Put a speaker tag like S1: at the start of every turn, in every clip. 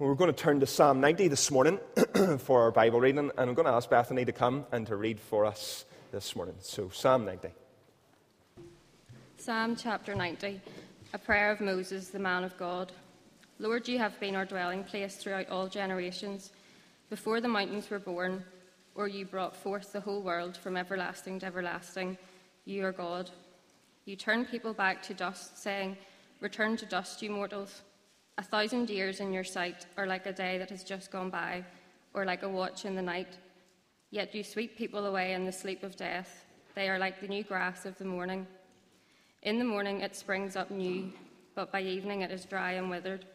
S1: We're going to turn to Psalm 90 this morning for our Bible reading, and I'm going to ask Bethany to come and to read for us this morning. So, Psalm 90.
S2: Psalm chapter 90, a prayer of Moses, the man of God. Lord, you have been our dwelling place throughout all generations. Before the mountains were born, or you brought forth the whole world from everlasting to everlasting, you are God. You turn people back to dust, saying, Return to dust, you mortals. A thousand years in your sight are like a day that has just gone by, or like a watch in the night. Yet you sweep people away in the sleep of death. They are like the new grass of the morning. In the morning it springs up new, but by evening it is dry and withered.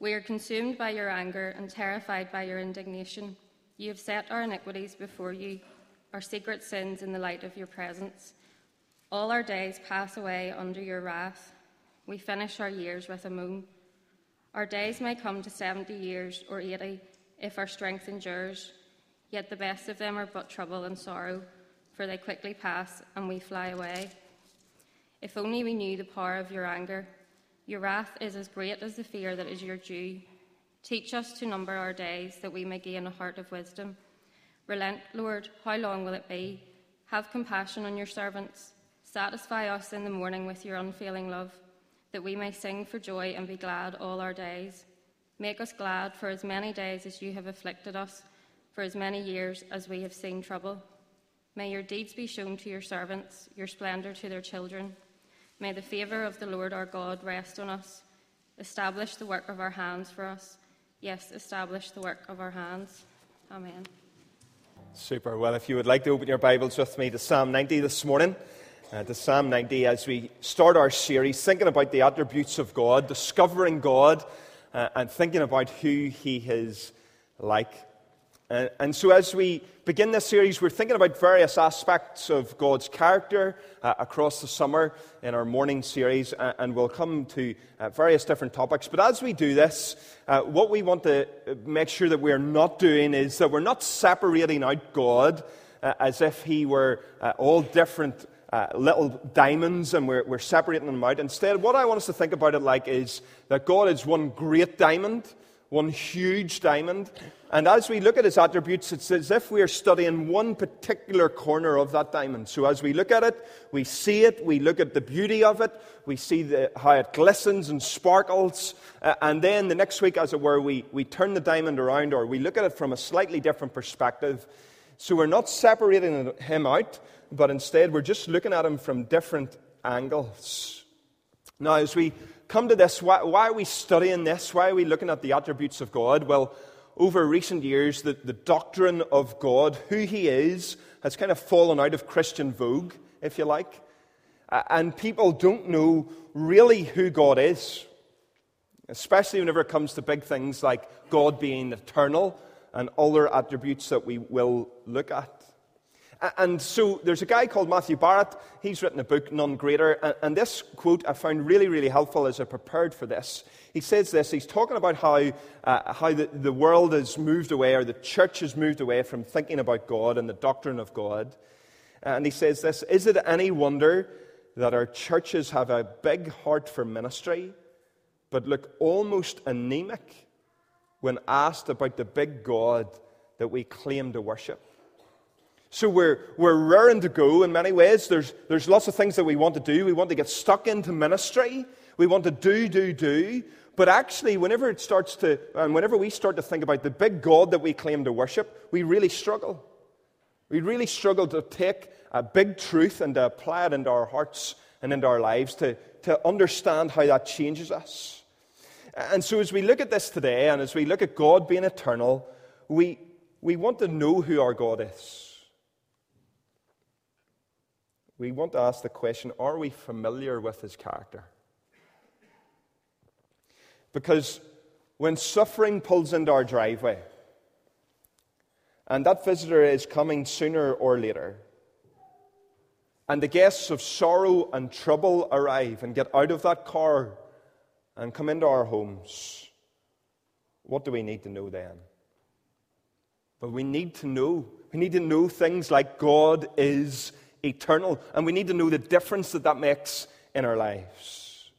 S2: We are consumed by your anger and terrified by your indignation. You have set our iniquities before you, our secret sins in the light of your presence. All our days pass away under your wrath. We finish our years with a moan. Our days may come to 70 years or 80 if our strength endures, yet the best of them are but trouble and sorrow, for they quickly pass and we fly away. If only we knew the power of your anger. Your wrath is as great as the fear that is your due. Teach us to number our days that we may gain a heart of wisdom. Relent, Lord, how long will it be? Have compassion on your servants. Satisfy us in the morning with your unfailing love that we may sing for joy and be glad all our days. Make us glad for as many days as you have afflicted us, for as many years as we have seen trouble. May your deeds be shown to your servants, your splendour to their children. May the favour of the Lord our God rest on us. Establish the work of our hands for us. Yes, establish the work of our hands. Amen.
S1: Super. Well, if you would like to open your Bibles with me to Psalm 90 this morning uh, to Psalm 90 as we start our series thinking about the attributes of God, discovering God, uh, and thinking about who He is like. Uh, and so, as we begin this series, we're thinking about various aspects of God's character uh, across the summer in our morning series, uh, and we'll come to uh, various different topics. But as we do this, uh, what we want to make sure that we're not doing is that we're not separating out God as if He were all different uh, little diamonds and we're, we're separating them out. Instead, what I want us to think about it like is that God is one great diamond, one huge diamond. And as we look at his attributes, it's as if we are studying one particular corner of that diamond. So as we look at it, we see it, we look at the beauty of it, we see the, how it glistens and sparkles. Uh, and then the next week, as it were, we, we turn the diamond around or we look at it from a slightly different perspective. So we're not separating him out, but instead we're just looking at him from different angles. Now, as we come to this, why, why, are we studying this? Why are we looking at the attributes of God? Well, over recent years, the, the doctrine of God, who He is, has kind of fallen out of Christian vogue, if you like. And people don't know really who God is, especially whenever it comes to big things like God being eternal and other attributes that we will look at. And so there's a guy called Matthew Barrett. He's written a book, None Greater. And this quote I found really, really helpful as I prepared for this. He says this he's talking about how, uh, how the, the world has moved away, or the church has moved away from thinking about God and the doctrine of God. And he says this Is it any wonder that our churches have a big heart for ministry, but look almost anemic when asked about the big God that we claim to worship? So we're, we're raring to go in many ways. There's, there's lots of things that we want to do. We want to get stuck into ministry. We want to do, do, do. But actually, whenever it starts to, and whenever we start to think about the big God that we claim to worship, we really struggle. We really struggle to take a big truth and to apply it into our hearts and into our lives to, to understand how that changes us. And so, as we look at this today, and as we look at God being eternal, we, we want to know who our God is we want to ask the question are we familiar with his character? Because when suffering pulls into our driveway, and that visitor is coming sooner or later, and the guests of sorrow and trouble arrive and get out of that car and come into our homes, what do we need to know then? But we need to know. We need to know things like God is eternal. And we need to know the difference that that makes in our lives.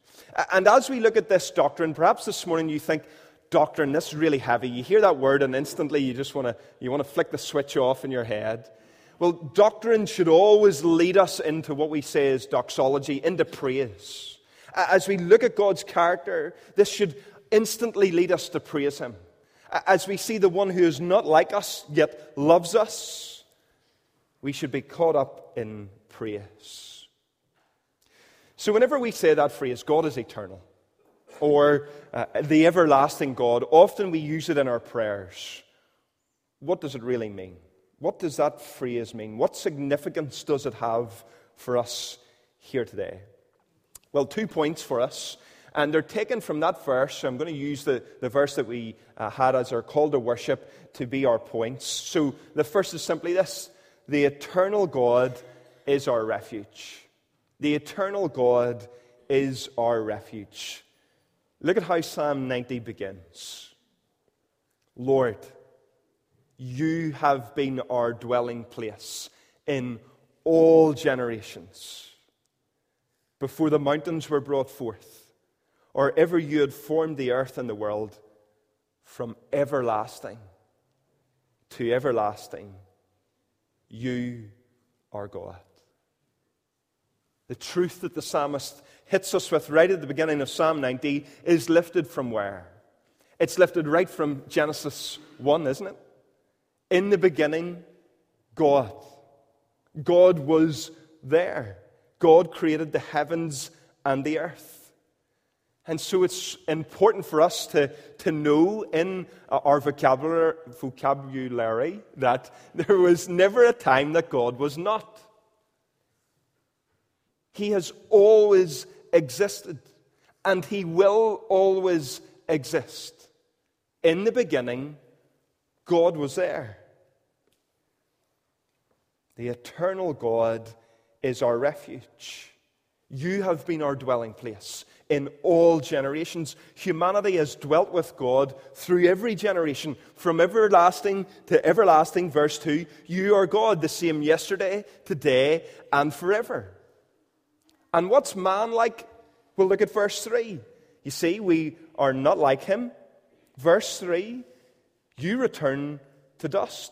S1: And as we look at this doctrine, perhaps this morning you think, doctrine. This is really heavy. You hear that word, and instantly you just want to you want to flick the switch off in your head. Well, doctrine should always lead us into what we say is doxology, into praise. As we look at God's character, this should instantly lead us to praise Him. As we see the one who is not like us, yet loves us, we should be caught up in praise. So, whenever we say that phrase, God is eternal, or uh, the everlasting God, often we use it in our prayers. What does it really mean? What does that phrase mean? What significance does it have for us here today? Well, two points for us. And they're taken from that verse. So I'm going to use the, the verse that we uh, had as our call to worship to be our points. So the first is simply this The eternal God is our refuge. The eternal God is our refuge. Look at how Psalm 90 begins Lord, you have been our dwelling place in all generations. Before the mountains were brought forth, or ever you had formed the earth and the world, from everlasting to everlasting, you are God. The truth that the psalmist hits us with right at the beginning of Psalm 90 is lifted from where? It's lifted right from Genesis 1, isn't it? In the beginning, God. God was there. God created the heavens and the earth. And so it's important for us to, to know in uh, our vocabulary, vocabulary that there was never a time that God was not. He has always existed, and He will always exist. In the beginning, God was there. The eternal God is our refuge. You have been our dwelling place in all generations. Humanity has dwelt with God through every generation, from everlasting to everlasting. Verse 2 You are God, the same yesterday, today, and forever. And what's man like? Well, look at verse 3. You see, we are not like him. Verse 3 You return to dust.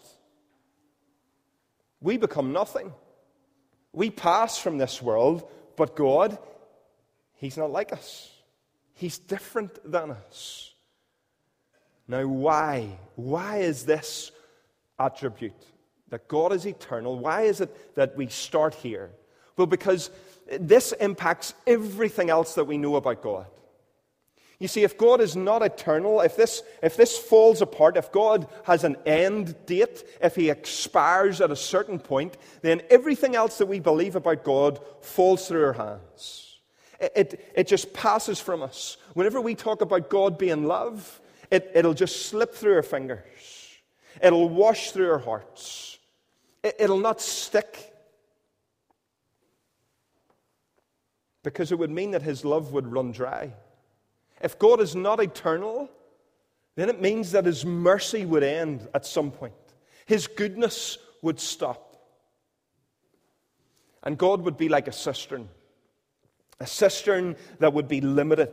S1: We become nothing. We pass from this world, but God, He's not like us. He's different than us. Now, why? Why is this attribute that God is eternal? Why is it that we start here? Well, because this impacts everything else that we know about God. You see, if God is not eternal, if this, if this falls apart, if God has an end date, if he expires at a certain point, then everything else that we believe about God falls through our hands. It, it, it just passes from us. Whenever we talk about God being love, it, it'll just slip through our fingers, it'll wash through our hearts, it, it'll not stick. Because it would mean that his love would run dry. If God is not eternal, then it means that His mercy would end at some point. His goodness would stop. And God would be like a cistern, a cistern that would be limited.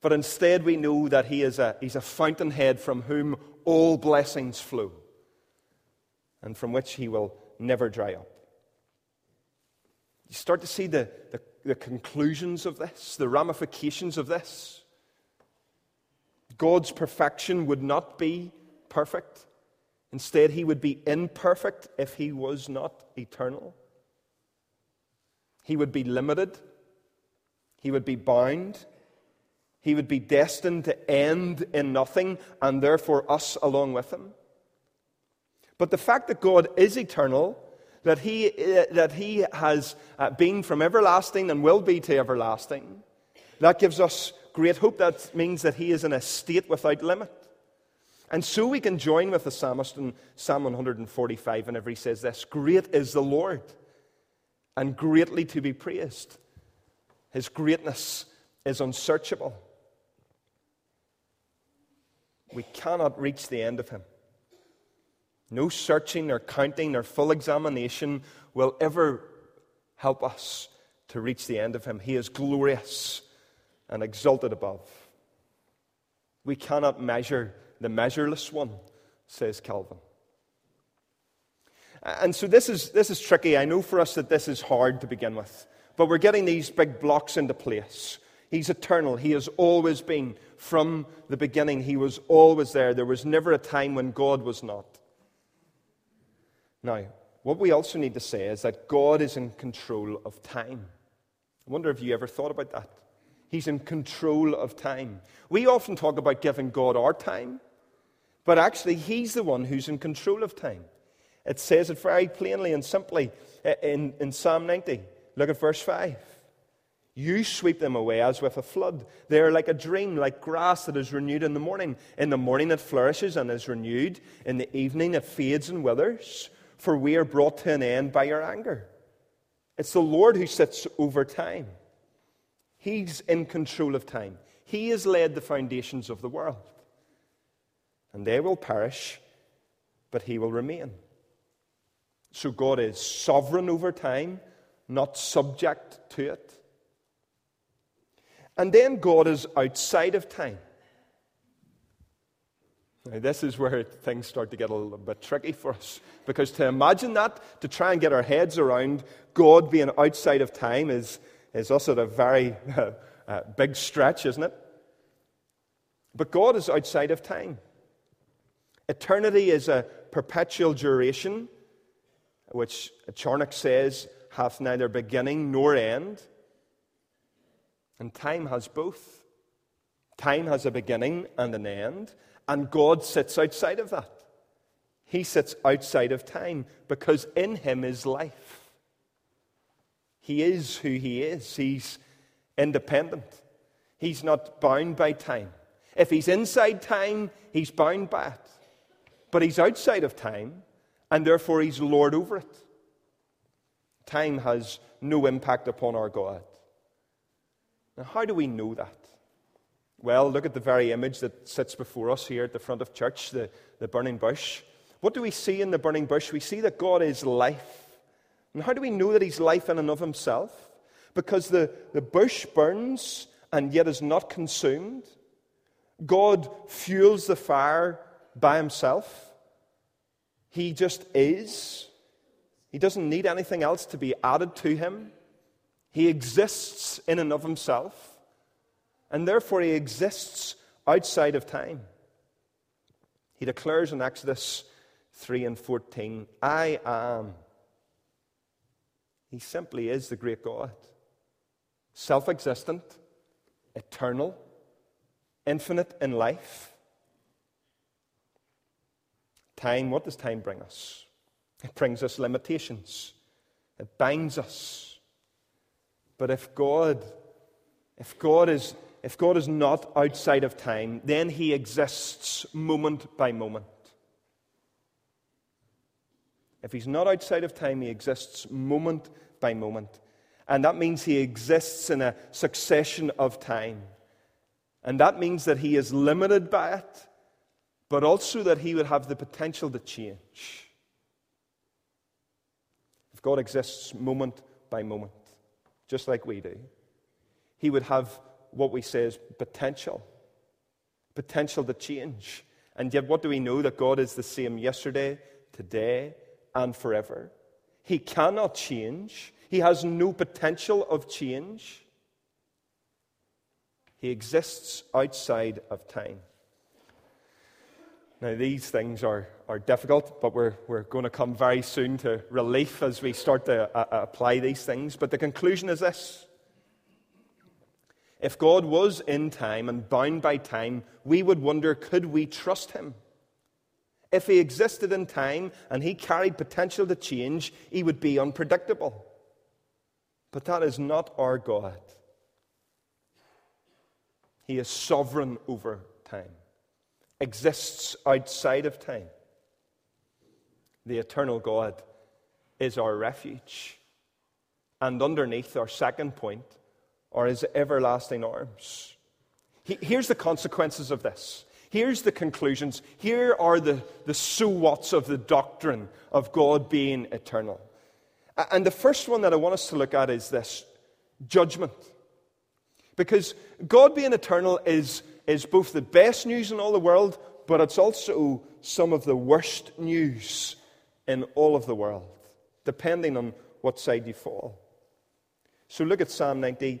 S1: But instead, we know that He is a, he's a fountainhead from whom all blessings flow and from which He will never dry up. Start to see the, the the conclusions of this, the ramifications of this. God's perfection would not be perfect. Instead, he would be imperfect if he was not eternal. He would be limited. He would be bound. He would be destined to end in nothing, and therefore us along with him. But the fact that God is eternal that he, uh, that he has uh, been from everlasting and will be to everlasting. That gives us great hope. That means that he is in a state without limit. And so we can join with the psalmist in Psalm 145 whenever he says this Great is the Lord, and greatly to be praised. His greatness is unsearchable. We cannot reach the end of him. No searching or counting or full examination will ever help us to reach the end of Him. He is glorious and exalted above. We cannot measure the measureless one, says Calvin. And so this is, this is tricky. I know for us that this is hard to begin with, but we're getting these big blocks into place. He's eternal. He has always been from the beginning. He was always there. There was never a time when God was not. Now, what we also need to say is that God is in control of time. I wonder if you ever thought about that. He's in control of time. We often talk about giving God our time, but actually, He's the one who's in control of time. It says it very plainly and simply eh, in, in Psalm 90. Look at verse 5. You sweep them away as with a flood. They are like a dream, like grass that is renewed in the morning. In the morning it flourishes and is renewed. In the evening it fades and withers. For we are brought to an end by your anger. It's the Lord who sits over time. He's in control of time. He has laid the foundations of the world. And they will perish, but He will remain. So God is sovereign over time, not subject to it. And then God is outside of time. Now, this is where things start to get a little bit tricky for us. Because to imagine that, to try and get our heads around God being outside of time, is, is also a very uh, uh, big stretch, isn't it? But God is outside of time. Eternity is a perpetual duration which Charnock says hath neither beginning nor end. And time has both. Time has a beginning and an end, and God sits outside of that. He sits outside of time because in him is life. He is who he is. He's independent. He's not bound by time. If he's inside time, he's bound by it. But he's outside of time and therefore he's Lord over it. Time has no impact upon our God. Now, how do we know that? Well, look at the very image that sits before us here at the front of church, the, the burning bush. What do we see in the burning bush? We see that God is life. And how do we know that He's life in and of Himself? Because the, the bush burns and yet is not consumed. God fuels the fire by Himself. He just is. He doesn't need anything else to be added to him. He exists in and of himself, and therefore he exists outside of time. He declares in Exodus 3 and 14, I am. He simply is the great God, self existent, eternal, infinite in life Time, what does time bring us? It brings us limitations, it binds us. But if God, if God is, if God is not outside of time, then he exists moment by moment. If he's not outside of time, he exists moment by moment. And that means he exists in a succession of time. And that means that he is limited by it but also that he would have the potential to change. If God exists moment by moment, just like we do, he would have what we say is potential potential to change. And yet, what do we know? That God is the same yesterday, today, and forever. He cannot change, He has no potential of change. He exists outside of time. Now, these things are, are difficult, but we're, we're going to come very soon to relief as we start to uh, apply these things. But the conclusion is this If God was in time and bound by time, we would wonder could we trust him? If he existed in time and he carried potential to change, he would be unpredictable. But that is not our God. He is sovereign over time exists outside of time. The eternal God is our refuge. And underneath our second point are his everlasting arms. Here's the consequences of this. Here's the conclusions. Here are the, the so whats of the doctrine of God being eternal. And the first one that I want us to look at is this judgment. Because God being eternal is is both the best news in all the world, but it's also some of the worst news in all of the world, depending on what side you fall. So look at Psalm 90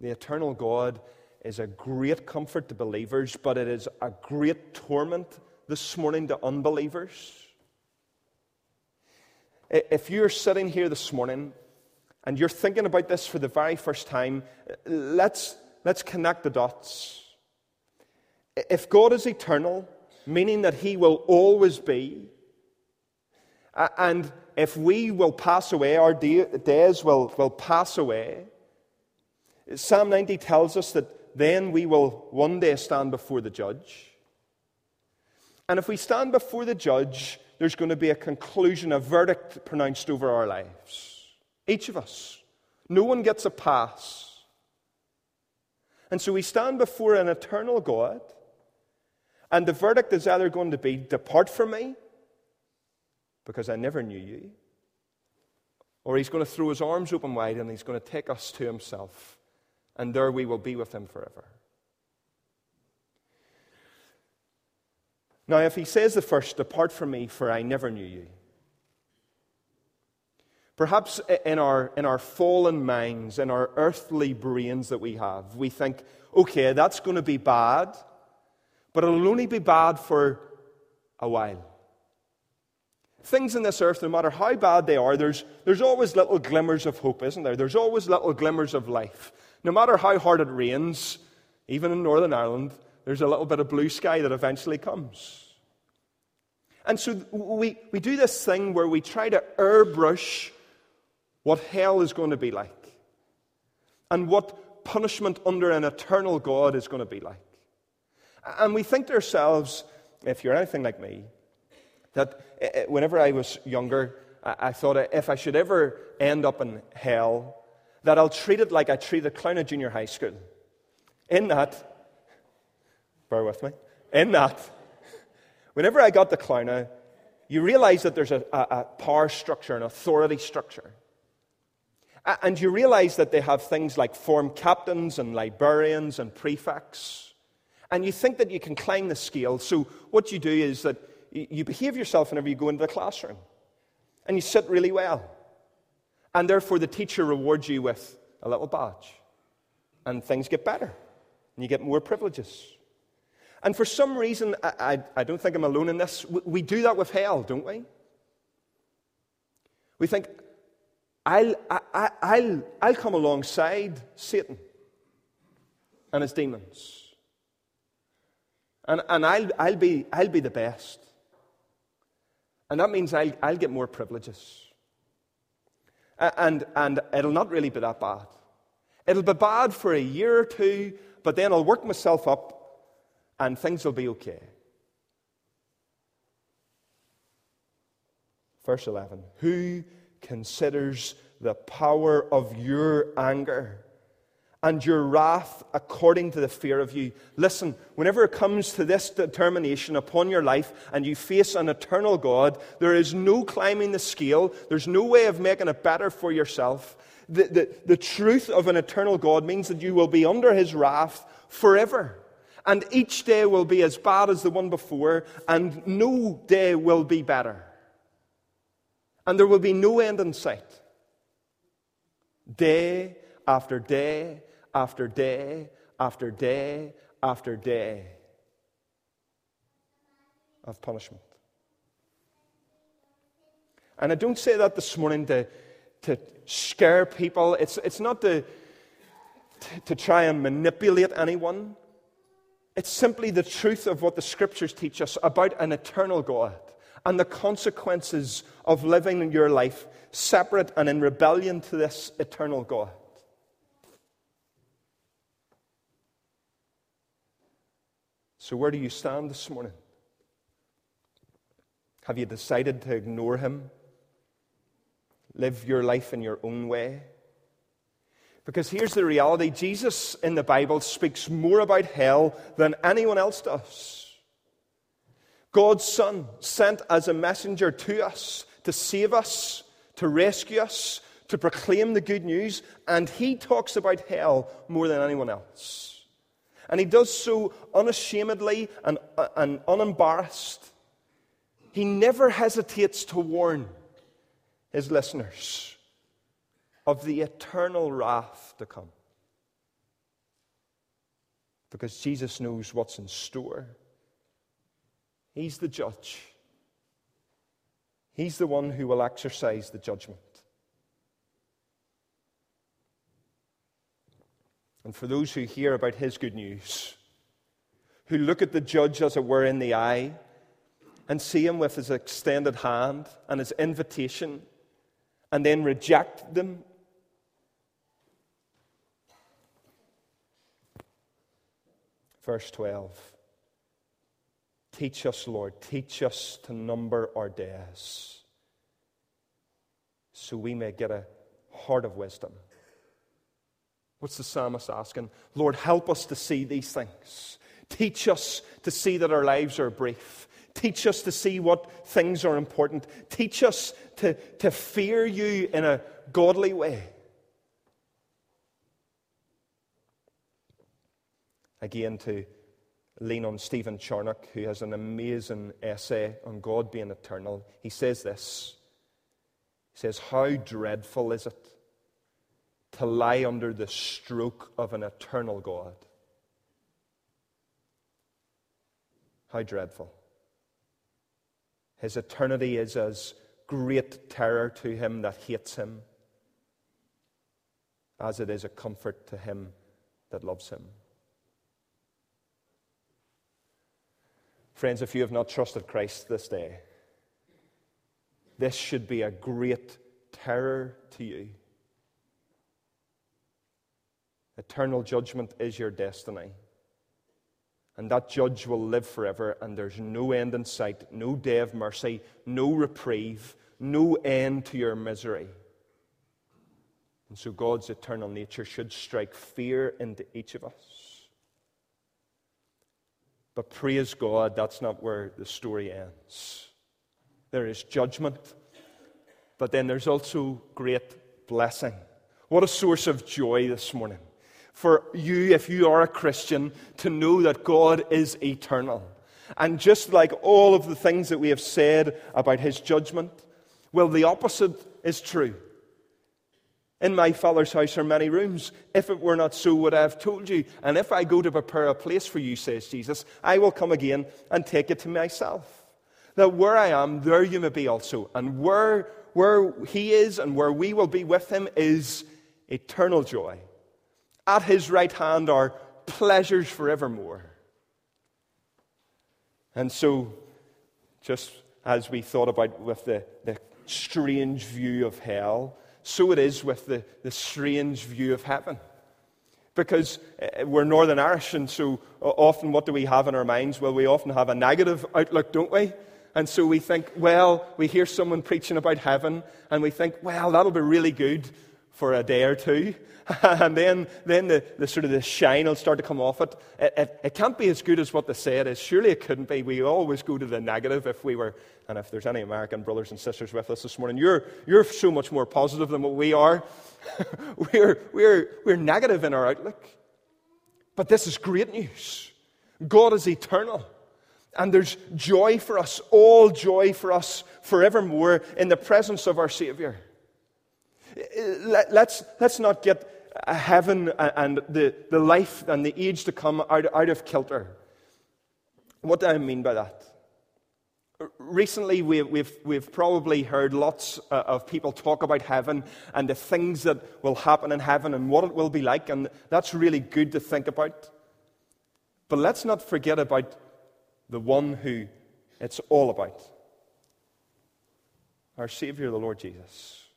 S1: The eternal God is a great comfort to believers, but it is a great torment this morning to unbelievers. If you're sitting here this morning and you're thinking about this for the very first time, let's, let's connect the dots. If God is eternal, meaning that He will always be, and if we will pass away, our days will, will pass away, Psalm 90 tells us that then we will one day stand before the judge. And if we stand before the judge, there's going to be a conclusion, a verdict pronounced over our lives. Each of us. No one gets a pass. And so we stand before an eternal God, and the verdict is either going to be Depart from me, because I never knew you, or he's going to throw his arms open wide and he's going to take us to himself and there we will be with him forever. Now, if he says the first, Depart from me, for I never knew you. Perhaps in our, in our fallen minds, in our earthly brains that we have, we think, okay, that's going to be bad, but it'll only be bad for a while. Things in this earth, no matter how bad they are, there's, there's always little glimmers of hope, isn't there? There's always little glimmers of life. No matter how hard it rains, even in Northern Ireland, there's a little bit of blue sky that eventually comes. And so we, we do this thing where we try to airbrush what hell is going to be like and what punishment under an eternal God is going to be like. And we think to ourselves, if you're anything like me, that eh, eh, whenever I was younger, I thought if I should ever end up in hell, that I'll treat it like I treat treated Clounagh Junior High School. In that, bear with me, in that, whenever I got to Clounagh, you realize that there's a, a, a power structure, an authority structure. And you realize that they have things like form captains and librarians and prefects. And you think that you can climb the scale. So, what you do is that you behave yourself whenever you go into the classroom. And you sit really well. And therefore, the teacher rewards you with a little badge. And things get better. And you get more privileges. And for some reason, I, I, I don't think I'm alone in this, we, we do that with hell, don't we? We think, I'll, I, I'll, I'll come alongside Satan and his demons. And, and I'll, I'll, be, I'll be the best. And that means I'll, I'll get more privileges. And, and it'll not really be that bad. It'll be bad for a year or two, but then I'll work myself up and things will be okay. Verse 11 Who considers the power of your anger? And your wrath according to the fear of you. Listen, whenever it comes to this determination upon your life and you face an eternal God, there is no climbing the scale, there's no way of making it better for yourself. The, the, the truth of an eternal God means that you will be under his wrath forever. And each day will be as bad as the one before, and no day will be better. And there will be no end in sight. Day after day after day after day after day of punishment. And I don't say that this morning to, to scare people. It's, it's not to, to, to try and manipulate anyone. It's simply the truth of what the scriptures teach us about an eternal God and the consequences of living your life separate and in rebellion to this eternal God. So, where do you stand this morning? Have you decided to ignore him? Live your life in your own way? Because here's the reality Jesus in the Bible speaks more about hell than anyone else does. God's Son, sent as a messenger to us to save us, to rescue us, to proclaim the good news, and he talks about hell more than anyone else. And he does so unashamedly and, uh, and unembarrassed. He never hesitates to warn his listeners of the eternal wrath to come. Because Jesus knows what's in store. He's the judge, He's the one who will exercise the judgment. And for those who hear about His good news, who look at the judge, as it were, in the eye, and see him with his extended hand and his invitation, and then reject them Verse 12. Teach us, Lord, teach us to number our days so we may get a heart of wisdom. What's the psalmist asking? Lord, help us to see these things. Teach us to see that our lives are brief. Teach us to see what things are important. Teach us to, to fear you in a godly way. Again, to lean on Stephen Charnock, who has an amazing essay on God being eternal. He says this He says, How dreadful is it to lie under the stroke of an eternal God? How dreadful. His eternity is as great terror to him that hates him as it is a comfort to him that loves him. Friends, if you have not trusted Christ this day, this should be a great terror to you. Eternal judgment is your destiny. And that judge will live forever, and there's no end in sight, no day of mercy, no reprieve, no end to your misery. And so God's eternal nature should strike fear into each of us. But praise God, that's not where the story ends. There is judgment, but then there's also great blessing. What a source of joy this morning for you, if you are a Christian, to know that God is eternal. And just like all of the things that we have said about his judgment, well, the opposite is true. In my Father's house are many rooms. If it were not so, would I have told you? And if I go to prepare a place for you, says Jesus, I will come again and take it to myself. That where I am, there you may be also. And where, where He is and where we will be with Him is eternal joy. At His right hand are pleasures forevermore. And so, just as we thought about with the, the strange view of hell, so it is with the, the strange view of heaven. Because uh, we're Northern Irish, and so often what do we have in our minds? Well, we often have a negative outlook, don't we? And so we think, well, we hear someone preaching about heaven, and we think, well, that'll be really good for a day or two. and then, then the, the sort of the shine will start to come off it. It, it. it can't be as good as what they say it is. Surely it couldn't be. We always go to the negative if we were, and if there's any American brothers and sisters with us this morning, you're, you're so much more positive than what we are. we're, we're, we're negative in our outlook. But this is great news. God is eternal. And there's joy for us, all joy for us forevermore in the presence of our Savior. Let's, let's not get heaven and the, the life and the age to come out, out of kilter. What do I mean by that? Recently, we, we've, we've probably heard lots uh, of people talk about heaven and the things that will happen in heaven and what it will be like, and that's really good to think about. But let's not forget about the one who it's all about our Savior, the Lord Jesus.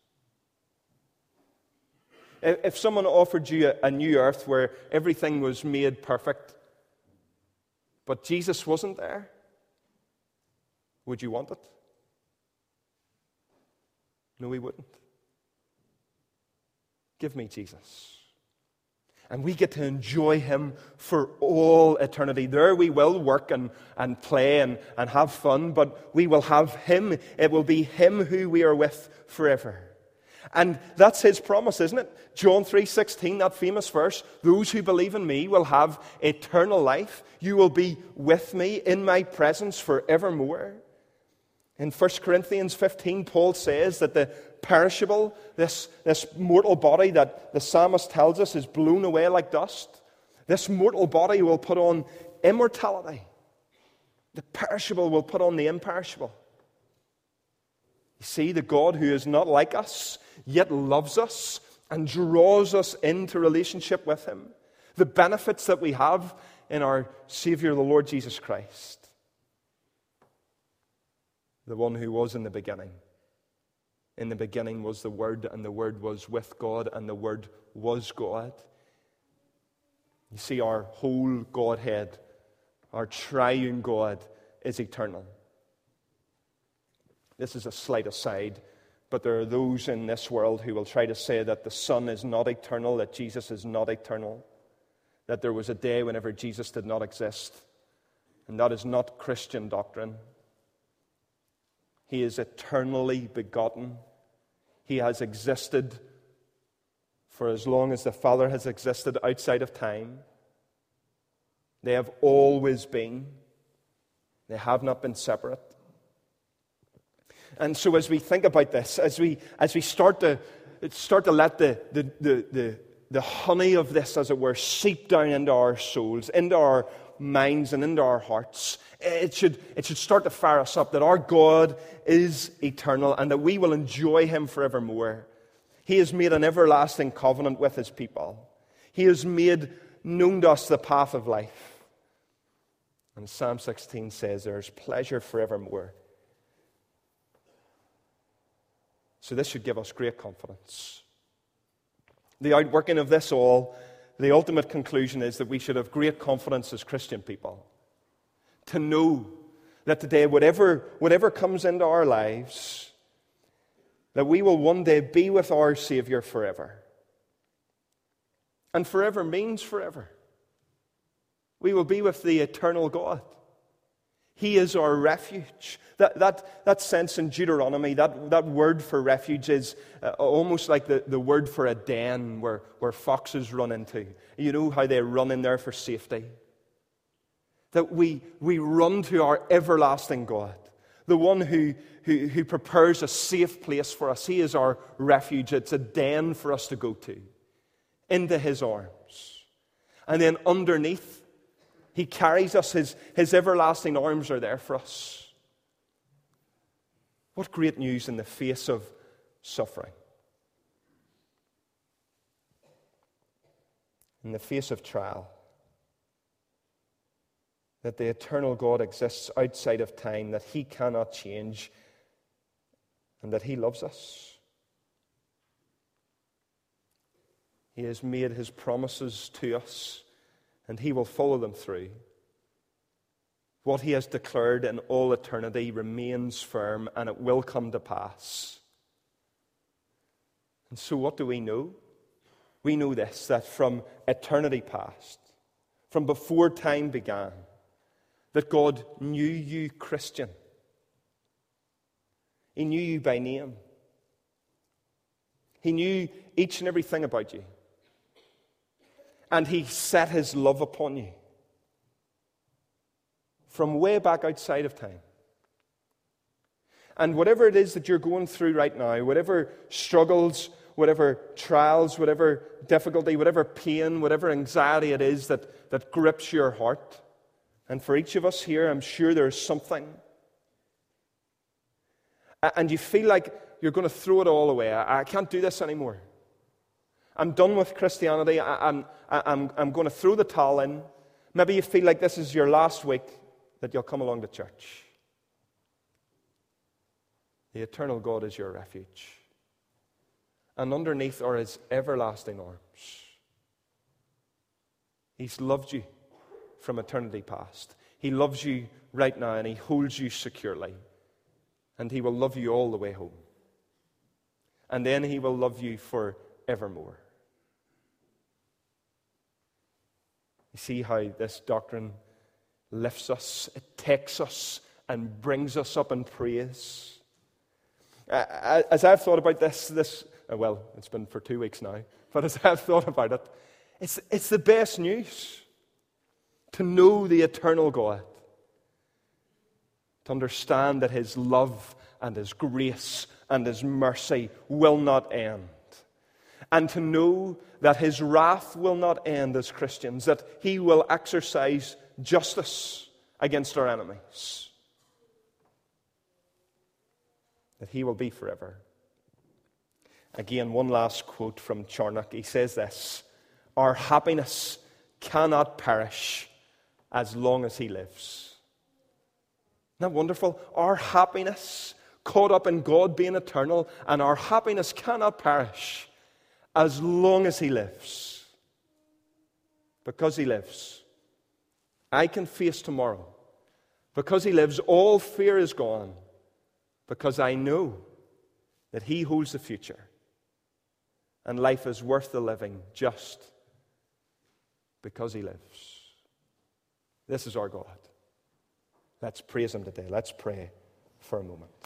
S1: If someone offered you a new earth where everything was made perfect, but Jesus wasn't there, would you want it? No, we wouldn't. Give me Jesus. And we get to enjoy him for all eternity. There we will work and, and play and, and have fun, but we will have him. It will be him who we are with forever. And that's his promise, isn't it? John 3:16, that famous verse, those who believe in me will have eternal life. You will be with me in my presence forevermore. In 1 Corinthians 15, Paul says that the perishable, this, this mortal body that the psalmist tells us is blown away like dust, this mortal body will put on immortality. The perishable will put on the imperishable. See, the God who is not like us, yet loves us and draws us into relationship with Him. The benefits that we have in our Savior, the Lord Jesus Christ the one who was in the beginning. In the beginning was the Word, and the Word was with God, and the Word was God. You see, our whole Godhead, our triune God, is eternal. This is a slight aside, but there are those in this world who will try to say that the Son is not eternal, that Jesus is not eternal, that there was a day whenever Jesus did not exist. And that is not Christian doctrine. He is eternally begotten. He has existed for as long as the Father has existed outside of time. They have always been, they have not been separate. And so, as we think about this, as we, as we start, to, start to let the, the, the, the, the honey of this, as it were, seep down into our souls, into our minds, and into our hearts, it should, it should start to fire us up that our God is eternal and that we will enjoy him forevermore. He has made an everlasting covenant with his people. He has made known to us the path of life. And Psalm 16 says there is pleasure forevermore. So this should give us great confidence. The outworking of this all, the ultimate conclusion is that we should have great confidence as Christian people to know that today, whatever, whatever comes into our lives, that we will one day be with our Savior forever. And forever means forever. We will be with the eternal God. He is our refuge. That, that, that sense in Deuteronomy, that, that word for refuge is uh, almost like the, the word for a den where, where foxes run into. You know how they run in there for safety that we, we run to our everlasting God, the one who, who, who prepares a safe place for us. He is our refuge. It's a den for us to go to, into His arms. And then underneath, He carries us, His, his everlasting arms are there for us. What great news in the face of suffering. In the face of trial that the eternal God exists outside of time, that He cannot change, and that He loves us. He has made His promises to us, and He will follow them through. What He has declared in all eternity remains firm, and it will come to pass. And so, what do we know? We know this that from eternity past, from before time began, that God knew you, Christian. He knew you by name. He knew each and everything about you. And He set His love upon you from way back outside of time. And whatever it is that you're going through right now, whatever struggles, whatever trials, whatever difficulty, whatever pain, whatever anxiety it is that, that grips your heart, and for each of us here, I'm sure there's something. And you feel like you're going to throw it all away. I can't do this anymore. I'm done with Christianity. I'm, I'm, I'm going to throw the towel in. Maybe you feel like this is your last week that you'll come along to church. The eternal God is your refuge. And underneath are his everlasting arms. He's loved you from eternity past. He loves you right now and He holds you securely. And He will love you all the way home. And then He will love you forevermore. You see how this doctrine lifts us, it takes us and brings us up in praise. As I've thought about this, this uh, well, it's been for two weeks now, but as I've thought about it, it's, it's the best news to know the eternal God, to understand that His love and His grace and His mercy will not end, and to know that His wrath will not end as Christians, that He will exercise justice against our enemies, that He will be forever. Again, one last quote from Charnock. He says this Our happiness cannot perish as long as he lives. Isn't that wonderful? Our happiness, caught up in God being eternal, and our happiness cannot perish as long as he lives. Because he lives, I can face tomorrow. Because he lives, all fear is gone. Because I know that he holds the future. And life is worth the living just because he lives. This is our God. Let's praise him today. Let's pray for a moment.